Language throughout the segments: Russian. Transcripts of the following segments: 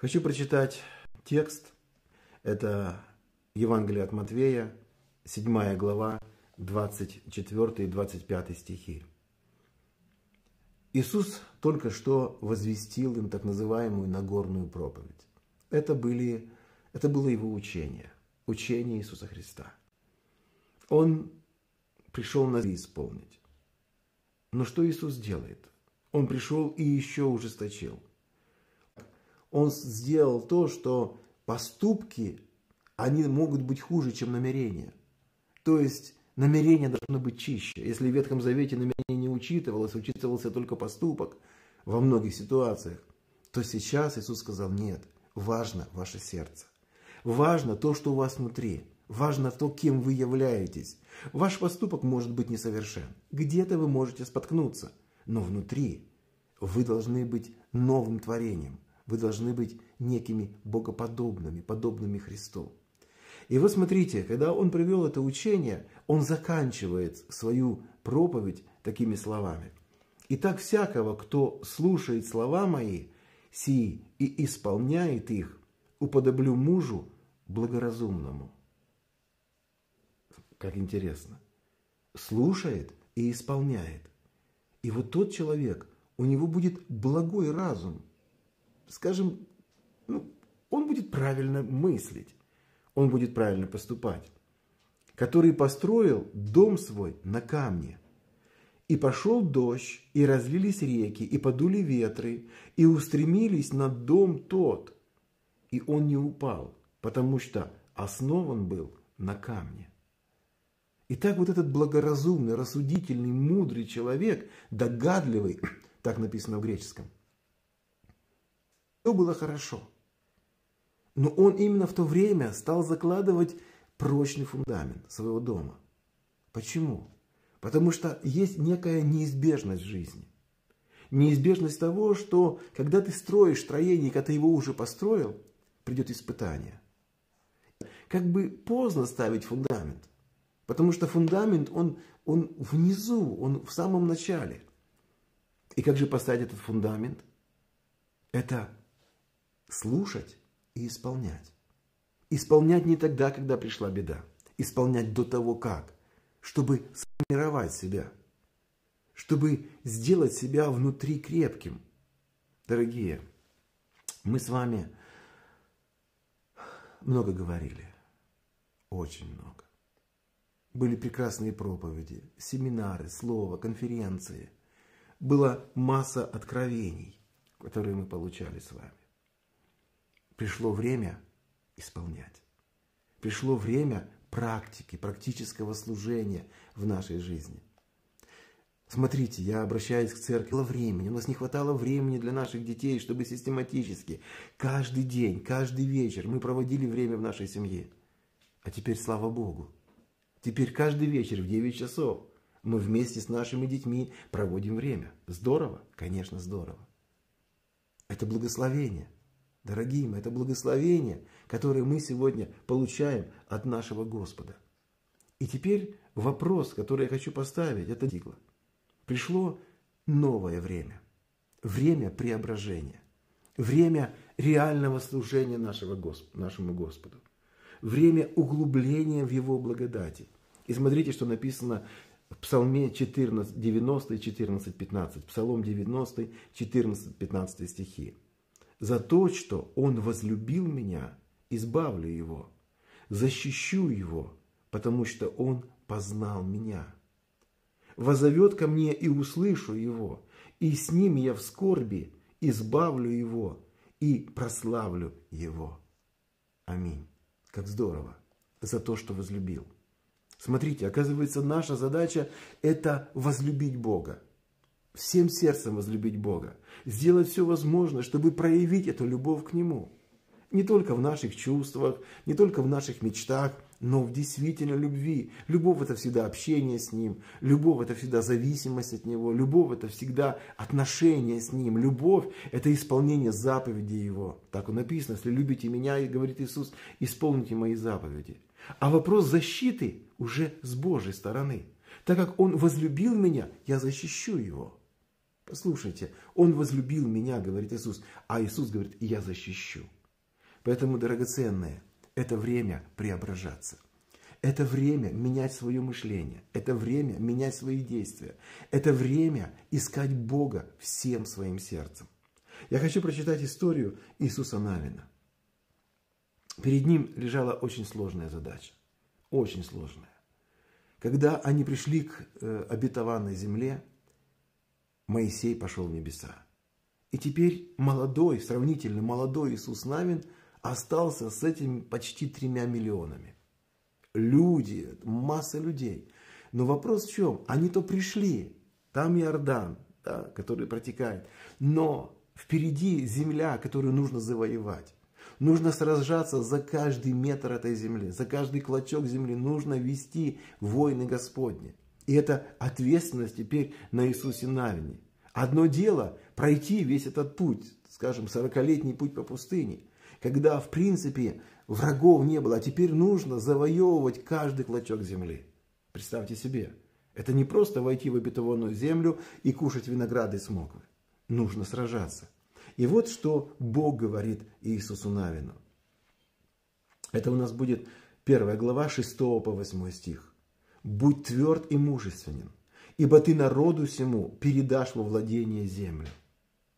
Хочу прочитать текст. Это Евангелие от Матвея, 7 глава, 24 и 25 стихи. Иисус только что возвестил им так называемую Нагорную проповедь. Это, были, это было его учение, учение Иисуса Христа. Он пришел на исполнить. Но что Иисус делает? Он пришел и еще ужесточил. Он сделал то, что поступки, они могут быть хуже, чем намерения. То есть намерение должно быть чище. Если в Ветхом Завете намерение не учитывалось, учитывался только поступок во многих ситуациях, то сейчас Иисус сказал, нет, важно ваше сердце. Важно то, что у вас внутри. Важно то, кем вы являетесь. Ваш поступок может быть несовершен. Где-то вы можете споткнуться. Но внутри вы должны быть новым творением. Вы должны быть некими богоподобными, подобными Христу. И вот смотрите, когда он привел это учение, он заканчивает свою проповедь такими словами. «Итак, всякого, кто слушает слова мои, сии и исполняет их, уподоблю мужу благоразумному». Как интересно. Слушает и исполняет. И вот тот человек, у него будет благой разум. Скажем, ну, он будет правильно мыслить он будет правильно поступать. Который построил дом свой на камне. И пошел дождь, и разлились реки, и подули ветры, и устремились на дом тот. И он не упал, потому что основан был на камне. Итак, вот этот благоразумный, рассудительный, мудрый человек, догадливый, так написано в греческом, все было хорошо – но он именно в то время стал закладывать прочный фундамент своего дома. Почему? Потому что есть некая неизбежность в жизни. Неизбежность того, что когда ты строишь строение, когда ты его уже построил, придет испытание. Как бы поздно ставить фундамент. Потому что фундамент, он, он внизу, он в самом начале. И как же поставить этот фундамент? Это слушать и исполнять. Исполнять не тогда, когда пришла беда. Исполнять до того как. Чтобы сформировать себя. Чтобы сделать себя внутри крепким. Дорогие, мы с вами много говорили. Очень много. Были прекрасные проповеди, семинары, слова, конференции. Была масса откровений, которые мы получали с вами. Пришло время исполнять. Пришло время практики, практического служения в нашей жизни. Смотрите, я обращаюсь к церкви. Было времени, у нас не хватало времени для наших детей, чтобы систематически каждый день, каждый вечер мы проводили время в нашей семье. А теперь, слава Богу, теперь каждый вечер в 9 часов мы вместе с нашими детьми проводим время. Здорово? Конечно, здорово. Это благословение. Дорогие мои, это благословение, которое мы сегодня получаем от нашего Господа. И теперь вопрос, который я хочу поставить, это дигло. Пришло новое время. Время преображения. Время реального служения нашего Госп... нашему Господу. Время углубления в Его благодати. И смотрите, что написано в Псалме 14, 90 и 14, 15. Псалом 90, 14, 15 стихи. За то, что он возлюбил меня, избавлю его, защищу его, потому что он познал меня. Возовет ко мне и услышу его, и с ним я в скорби избавлю его и прославлю его. Аминь. Как здорово за то, что возлюбил. Смотрите, оказывается, наша задача – это возлюбить Бога всем сердцем возлюбить Бога, сделать все возможное, чтобы проявить эту любовь к Нему. Не только в наших чувствах, не только в наших мечтах, но в действительно любви. Любовь – это всегда общение с Ним, любовь – это всегда зависимость от Него, любовь – это всегда отношение с Ним, любовь – это исполнение заповедей Его. Так написано, если любите Меня, и говорит Иисус, исполните Мои заповеди. А вопрос защиты уже с Божьей стороны. Так как Он возлюбил Меня, я защищу Его. Послушайте, Он возлюбил меня, говорит Иисус, а Иисус говорит, я защищу. Поэтому, драгоценное, это время преображаться. Это время менять свое мышление. Это время менять свои действия. Это время искать Бога всем своим сердцем. Я хочу прочитать историю Иисуса Навина. Перед ним лежала очень сложная задача. Очень сложная. Когда они пришли к э, обетованной земле, Моисей пошел в небеса. И теперь молодой, сравнительно молодой Иисус Навин остался с этими почти тремя миллионами. Люди, масса людей. Но вопрос в чем? Они то пришли, там Иордан, да, который протекает. Но впереди земля, которую нужно завоевать. Нужно сражаться за каждый метр этой земли, за каждый клочок земли. Нужно вести войны Господни. И это ответственность теперь на Иисусе Навине. Одно дело пройти весь этот путь, скажем, 40-летний путь по пустыне, когда, в принципе, врагов не было, а теперь нужно завоевывать каждый клочок земли. Представьте себе, это не просто войти в обетованную землю и кушать винограды и смоквы. Нужно сражаться. И вот что Бог говорит Иисусу Навину. Это у нас будет первая глава 6 по 8 стих. «Будь тверд и мужественен, ибо ты народу всему передашь во владение землю».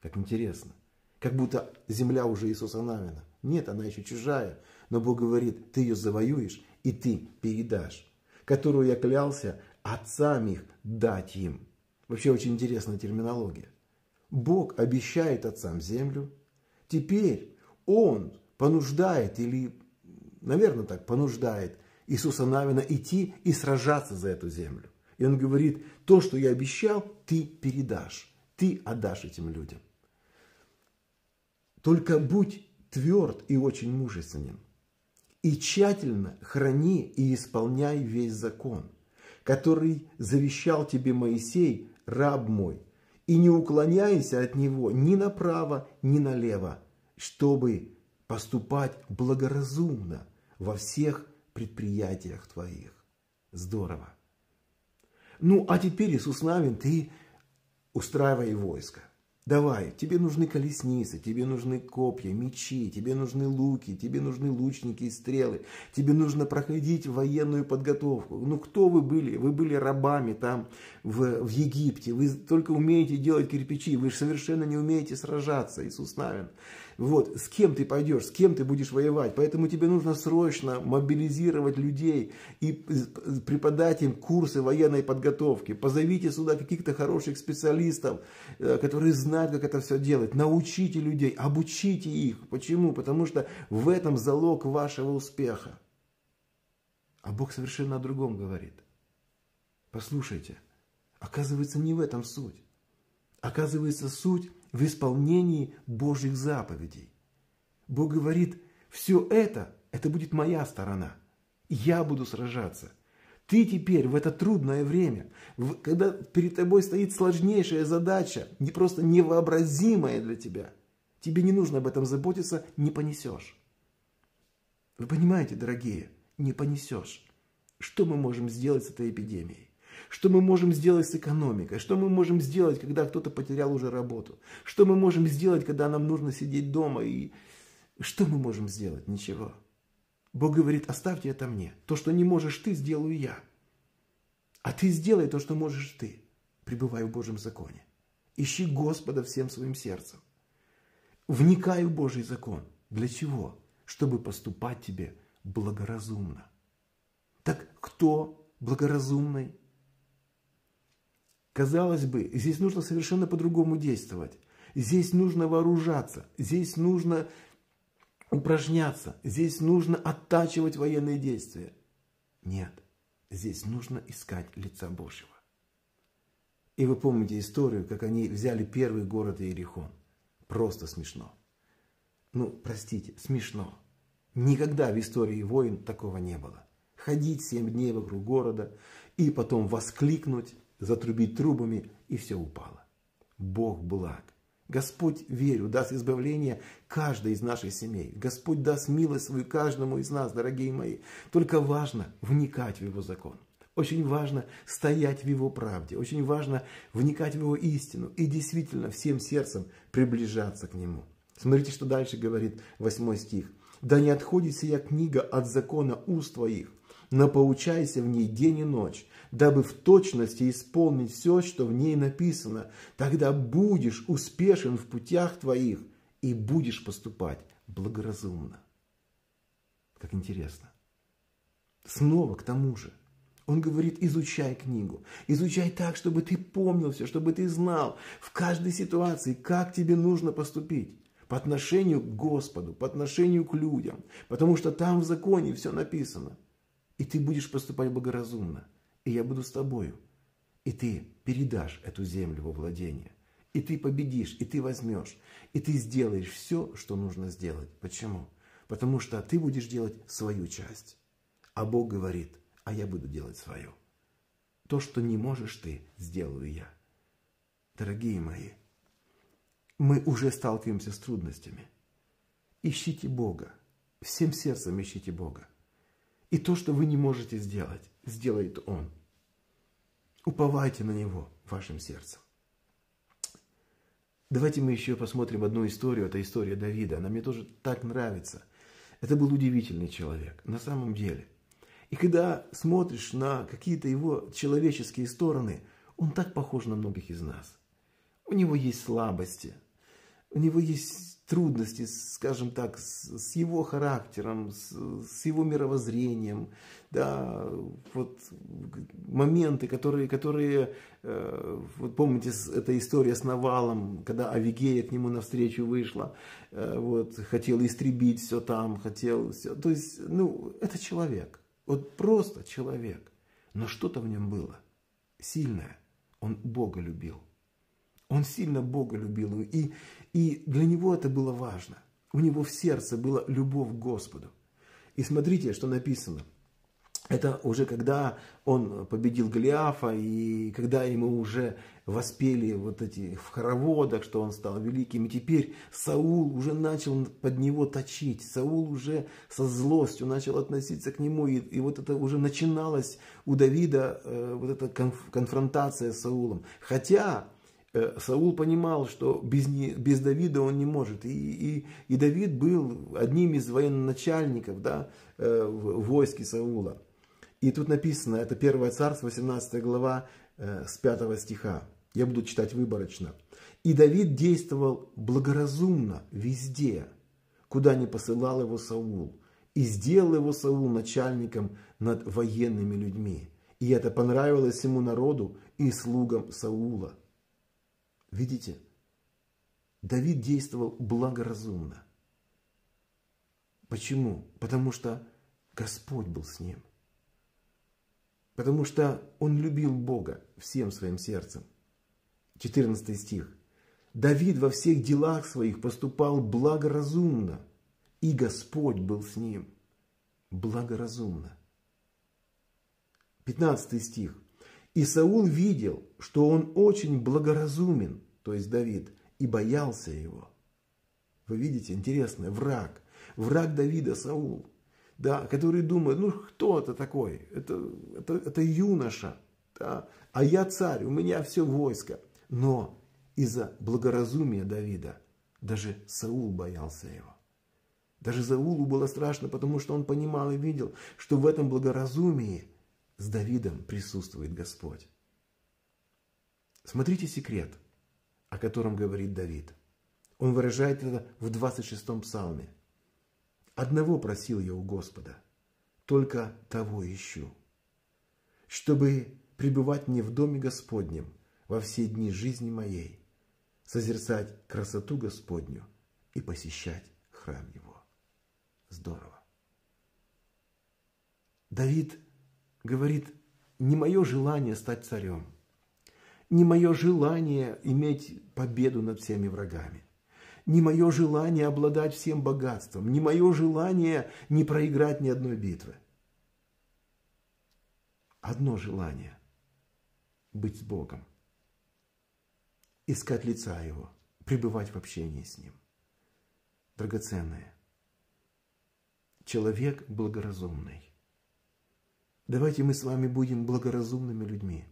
Как интересно. Как будто земля уже Иисуса Навина. Нет, она еще чужая. Но Бог говорит, ты ее завоюешь и ты передашь. Которую я клялся отцам их дать им. Вообще очень интересная терминология. Бог обещает отцам землю. Теперь Он понуждает, или, наверное так, понуждает Иисуса Навина идти и сражаться за эту землю. И Он говорит, то, что я обещал, ты передашь. Ты отдашь этим людям. Только будь тверд и очень мужественен. И тщательно храни и исполняй весь закон, который завещал тебе Моисей, раб мой, и не уклоняйся от него ни направо, ни налево, чтобы поступать благоразумно во всех предприятиях твоих. Здорово. Ну, а теперь, Иисус Навин, ты устраивай войско. Давай, тебе нужны колесницы, тебе нужны копья, мечи, тебе нужны луки, тебе нужны лучники и стрелы, тебе нужно проходить военную подготовку. Ну кто вы были? Вы были рабами там в, в Египте, вы только умеете делать кирпичи, вы же совершенно не умеете сражаться, Иисус Навин. Вот, с кем ты пойдешь, с кем ты будешь воевать. Поэтому тебе нужно срочно мобилизировать людей и преподать им курсы военной подготовки. Позовите сюда каких-то хороших специалистов, э, которые знают, как это все делать. Научите людей, обучите их. Почему? Потому что в этом залог вашего успеха. А Бог совершенно о другом говорит. Послушайте, оказывается, не в этом суть. Оказывается, суть в исполнении Божьих заповедей. Бог говорит, все это, это будет моя сторона. Я буду сражаться. Ты теперь в это трудное время, когда перед тобой стоит сложнейшая задача, не просто невообразимая для тебя, тебе не нужно об этом заботиться, не понесешь. Вы понимаете, дорогие, не понесешь. Что мы можем сделать с этой эпидемией? Что мы можем сделать с экономикой? Что мы можем сделать, когда кто-то потерял уже работу? Что мы можем сделать, когда нам нужно сидеть дома? И что мы можем сделать? Ничего. Бог говорит, оставьте это мне. То, что не можешь ты, сделаю я. А ты сделай то, что можешь ты. Пребывай в Божьем законе. Ищи Господа всем своим сердцем. Вникай в Божий закон. Для чего? Чтобы поступать тебе благоразумно. Так кто благоразумный? Казалось бы, здесь нужно совершенно по-другому действовать. Здесь нужно вооружаться, здесь нужно упражняться, здесь нужно оттачивать военные действия. Нет, здесь нужно искать лица Божьего. И вы помните историю, как они взяли первый город Иерихон. Просто смешно. Ну, простите, смешно. Никогда в истории войн такого не было. Ходить семь дней вокруг города и потом воскликнуть затрубить трубами, и все упало. Бог благ. Господь, верю, даст избавление каждой из наших семей. Господь даст милость свою каждому из нас, дорогие мои. Только важно вникать в Его закон. Очень важно стоять в Его правде. Очень важно вникать в Его истину и действительно всем сердцем приближаться к Нему. Смотрите, что дальше говорит 8 стих. «Да не отходит сия книга от закона уст твоих, но поучайся в ней день и ночь, дабы в точности исполнить все, что в ней написано. Тогда будешь успешен в путях твоих и будешь поступать благоразумно». Как интересно. Снова к тому же. Он говорит, изучай книгу. Изучай так, чтобы ты помнил все, чтобы ты знал в каждой ситуации, как тебе нужно поступить по отношению к Господу, по отношению к людям. Потому что там в законе все написано. И ты будешь поступать благоразумно. И я буду с тобою. И ты передашь эту землю во владение. И ты победишь, и ты возьмешь. И ты сделаешь все, что нужно сделать. Почему? Потому что ты будешь делать свою часть. А Бог говорит, а я буду делать свою. То, что не можешь ты, сделаю я. Дорогие мои, мы уже сталкиваемся с трудностями. Ищите Бога. Всем сердцем ищите Бога. И то, что вы не можете сделать, сделает Он. Уповайте на Него вашим сердцем. Давайте мы еще посмотрим одну историю. Это история Давида. Она мне тоже так нравится. Это был удивительный человек. На самом деле – и когда смотришь на какие-то его человеческие стороны, он так похож на многих из нас. У него есть слабости, у него есть трудности, скажем так, с, его характером, с, с его мировоззрением, да, вот моменты, которые, которые э, вот помните, эта история с Навалом, когда Авигея к нему навстречу вышла, э, вот, хотел истребить все там, хотел все, то есть, ну, это человек, вот просто человек. Но что-то в нем было сильное. Он Бога любил. Он сильно Бога любил. И, и для него это было важно. У него в сердце была любовь к Господу. И смотрите, что написано – это уже когда он победил Голиафа, и когда ему уже воспели вот эти в хороводах, что он стал великим. И теперь Саул уже начал под него точить. Саул уже со злостью начал относиться к нему. И, и вот это уже начиналось у Давида, э, вот эта конф, конфронтация с Саулом. Хотя Саул понимал, что без, не, без Давида он не может. И, и, и Давид был одним из военачальников да, э, в войске Саула. И тут написано, это 1 Царство, 18 глава, э, с 5 стиха. Я буду читать выборочно. «И Давид действовал благоразумно везде, куда не посылал его Саул, и сделал его Саул начальником над военными людьми. И это понравилось ему народу и слугам Саула». Видите? Давид действовал благоразумно. Почему? Потому что Господь был с ним. Потому что он любил Бога всем своим сердцем. 14 стих. Давид во всех делах своих поступал благоразумно, и Господь был с ним. Благоразумно. 15 стих. И Саул видел, что он очень благоразумен, то есть Давид, и боялся его. Вы видите, интересно, враг. Враг Давида Саул да, которые думают, ну кто это такой? Это, это, это юноша, да? а я царь, у меня все войско. Но из-за благоразумия Давида даже Саул боялся его. Даже Заулу было страшно, потому что он понимал и видел, что в этом благоразумии с Давидом присутствует Господь. Смотрите секрет, о котором говорит Давид. Он выражает это в 26-м псалме. Одного просил я у Господа, только того ищу, чтобы пребывать мне в доме Господнем во все дни жизни моей, созерцать красоту Господню и посещать храм Его. Здорово. Давид говорит, не мое желание стать царем, не мое желание иметь победу над всеми врагами не мое желание обладать всем богатством, не мое желание не проиграть ни одной битвы. Одно желание – быть с Богом, искать лица Его, пребывать в общении с Ним. Драгоценное. Человек благоразумный. Давайте мы с вами будем благоразумными людьми,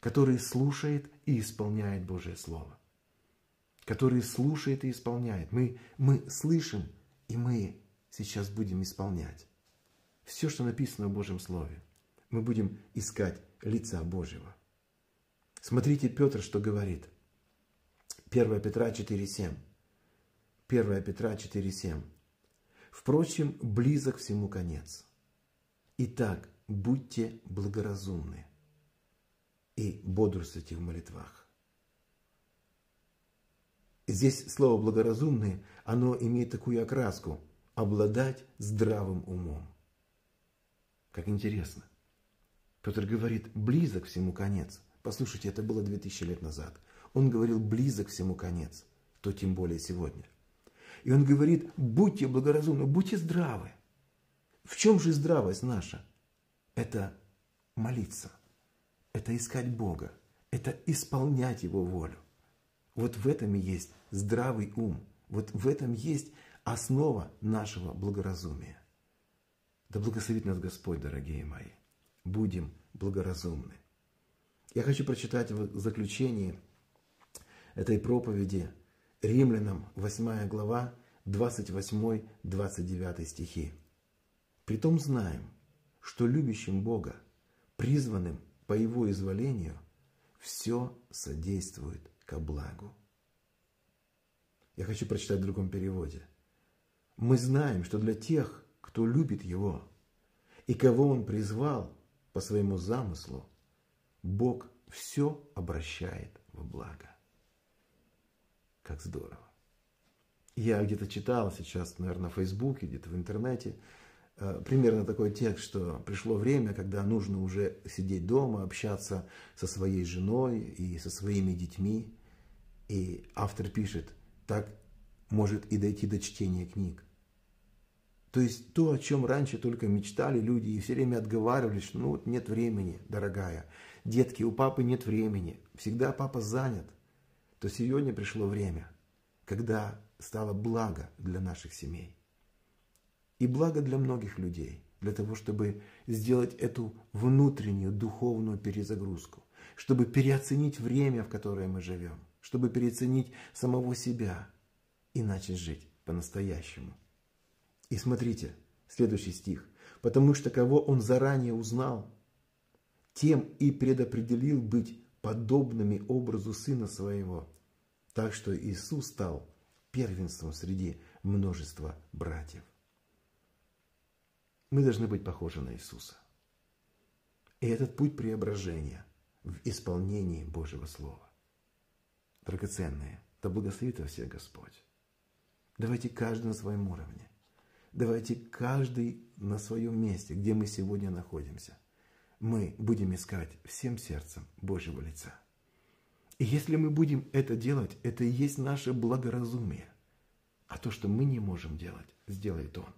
которые слушают и исполняют Божье Слово. Которые слушают и исполняют. Мы, мы слышим, и мы сейчас будем исполнять. Все, что написано в Божьем Слове. Мы будем искать лица Божьего. Смотрите, Петр что говорит. 1 Петра 4,7. 1 Петра 4,7. Впрочем, близок всему конец. Итак, будьте благоразумны и бодрствуйте в молитвах. Здесь слово «благоразумный», оно имеет такую окраску – обладать здравым умом. Как интересно. Петр говорит, близок всему конец. Послушайте, это было 2000 лет назад. Он говорил, близок всему конец, то тем более сегодня. И он говорит, будьте благоразумны, будьте здравы. В чем же здравость наша? Это молиться, это искать Бога, это исполнять Его волю. Вот в этом и есть здравый ум, вот в этом есть основа нашего благоразумия. Да благословит нас Господь, дорогие мои. Будем благоразумны. Я хочу прочитать в заключении этой проповеди Римлянам 8 глава 28-29 стихи. Притом знаем, что любящим Бога, призванным по Его изволению, все содействует ко благу. Я хочу прочитать в другом переводе. Мы знаем, что для тех, кто любит Его, и кого Он призвал по своему замыслу, Бог все обращает в благо. Как здорово. Я где-то читал сейчас, наверное, в Фейсбуке, где-то в интернете, примерно такой текст, что пришло время, когда нужно уже сидеть дома, общаться со своей женой и со своими детьми. И автор пишет, так может и дойти до чтения книг. То есть то, о чем раньше только мечтали люди и все время отговаривались, что ну нет времени, дорогая. Детки, у папы нет времени, всегда папа занят. То сегодня пришло время, когда стало благо для наших семей и благо для многих людей, для того, чтобы сделать эту внутреннюю духовную перезагрузку, чтобы переоценить время, в которое мы живем, чтобы переоценить самого себя и начать жить по-настоящему. И смотрите, следующий стих. «Потому что кого он заранее узнал, тем и предопределил быть подобными образу Сына Своего, так что Иисус стал первенством среди множества братьев. Мы должны быть похожи на Иисуса. И этот путь преображения в исполнении Божьего Слова. Драгоценные, да благословит вас всех Господь. Давайте каждый на своем уровне. Давайте каждый на своем месте, где мы сегодня находимся. Мы будем искать всем сердцем Божьего лица. И если мы будем это делать, это и есть наше благоразумие. А то, что мы не можем делать, сделает Он.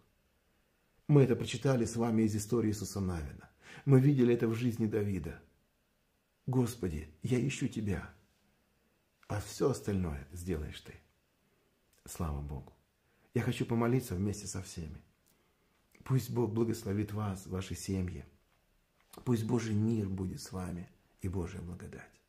Мы это прочитали с вами из истории Иисуса Навина. Мы видели это в жизни Давида. Господи, я ищу Тебя, а все остальное сделаешь Ты. Слава Богу. Я хочу помолиться вместе со всеми. Пусть Бог благословит вас, ваши семьи. Пусть Божий мир будет с вами и Божья благодать.